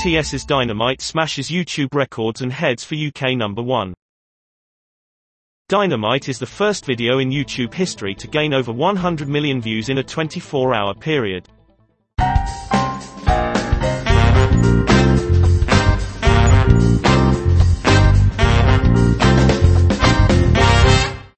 BTS's Dynamite smashes YouTube records and heads for UK number 1. Dynamite is the first video in YouTube history to gain over 100 million views in a 24-hour period.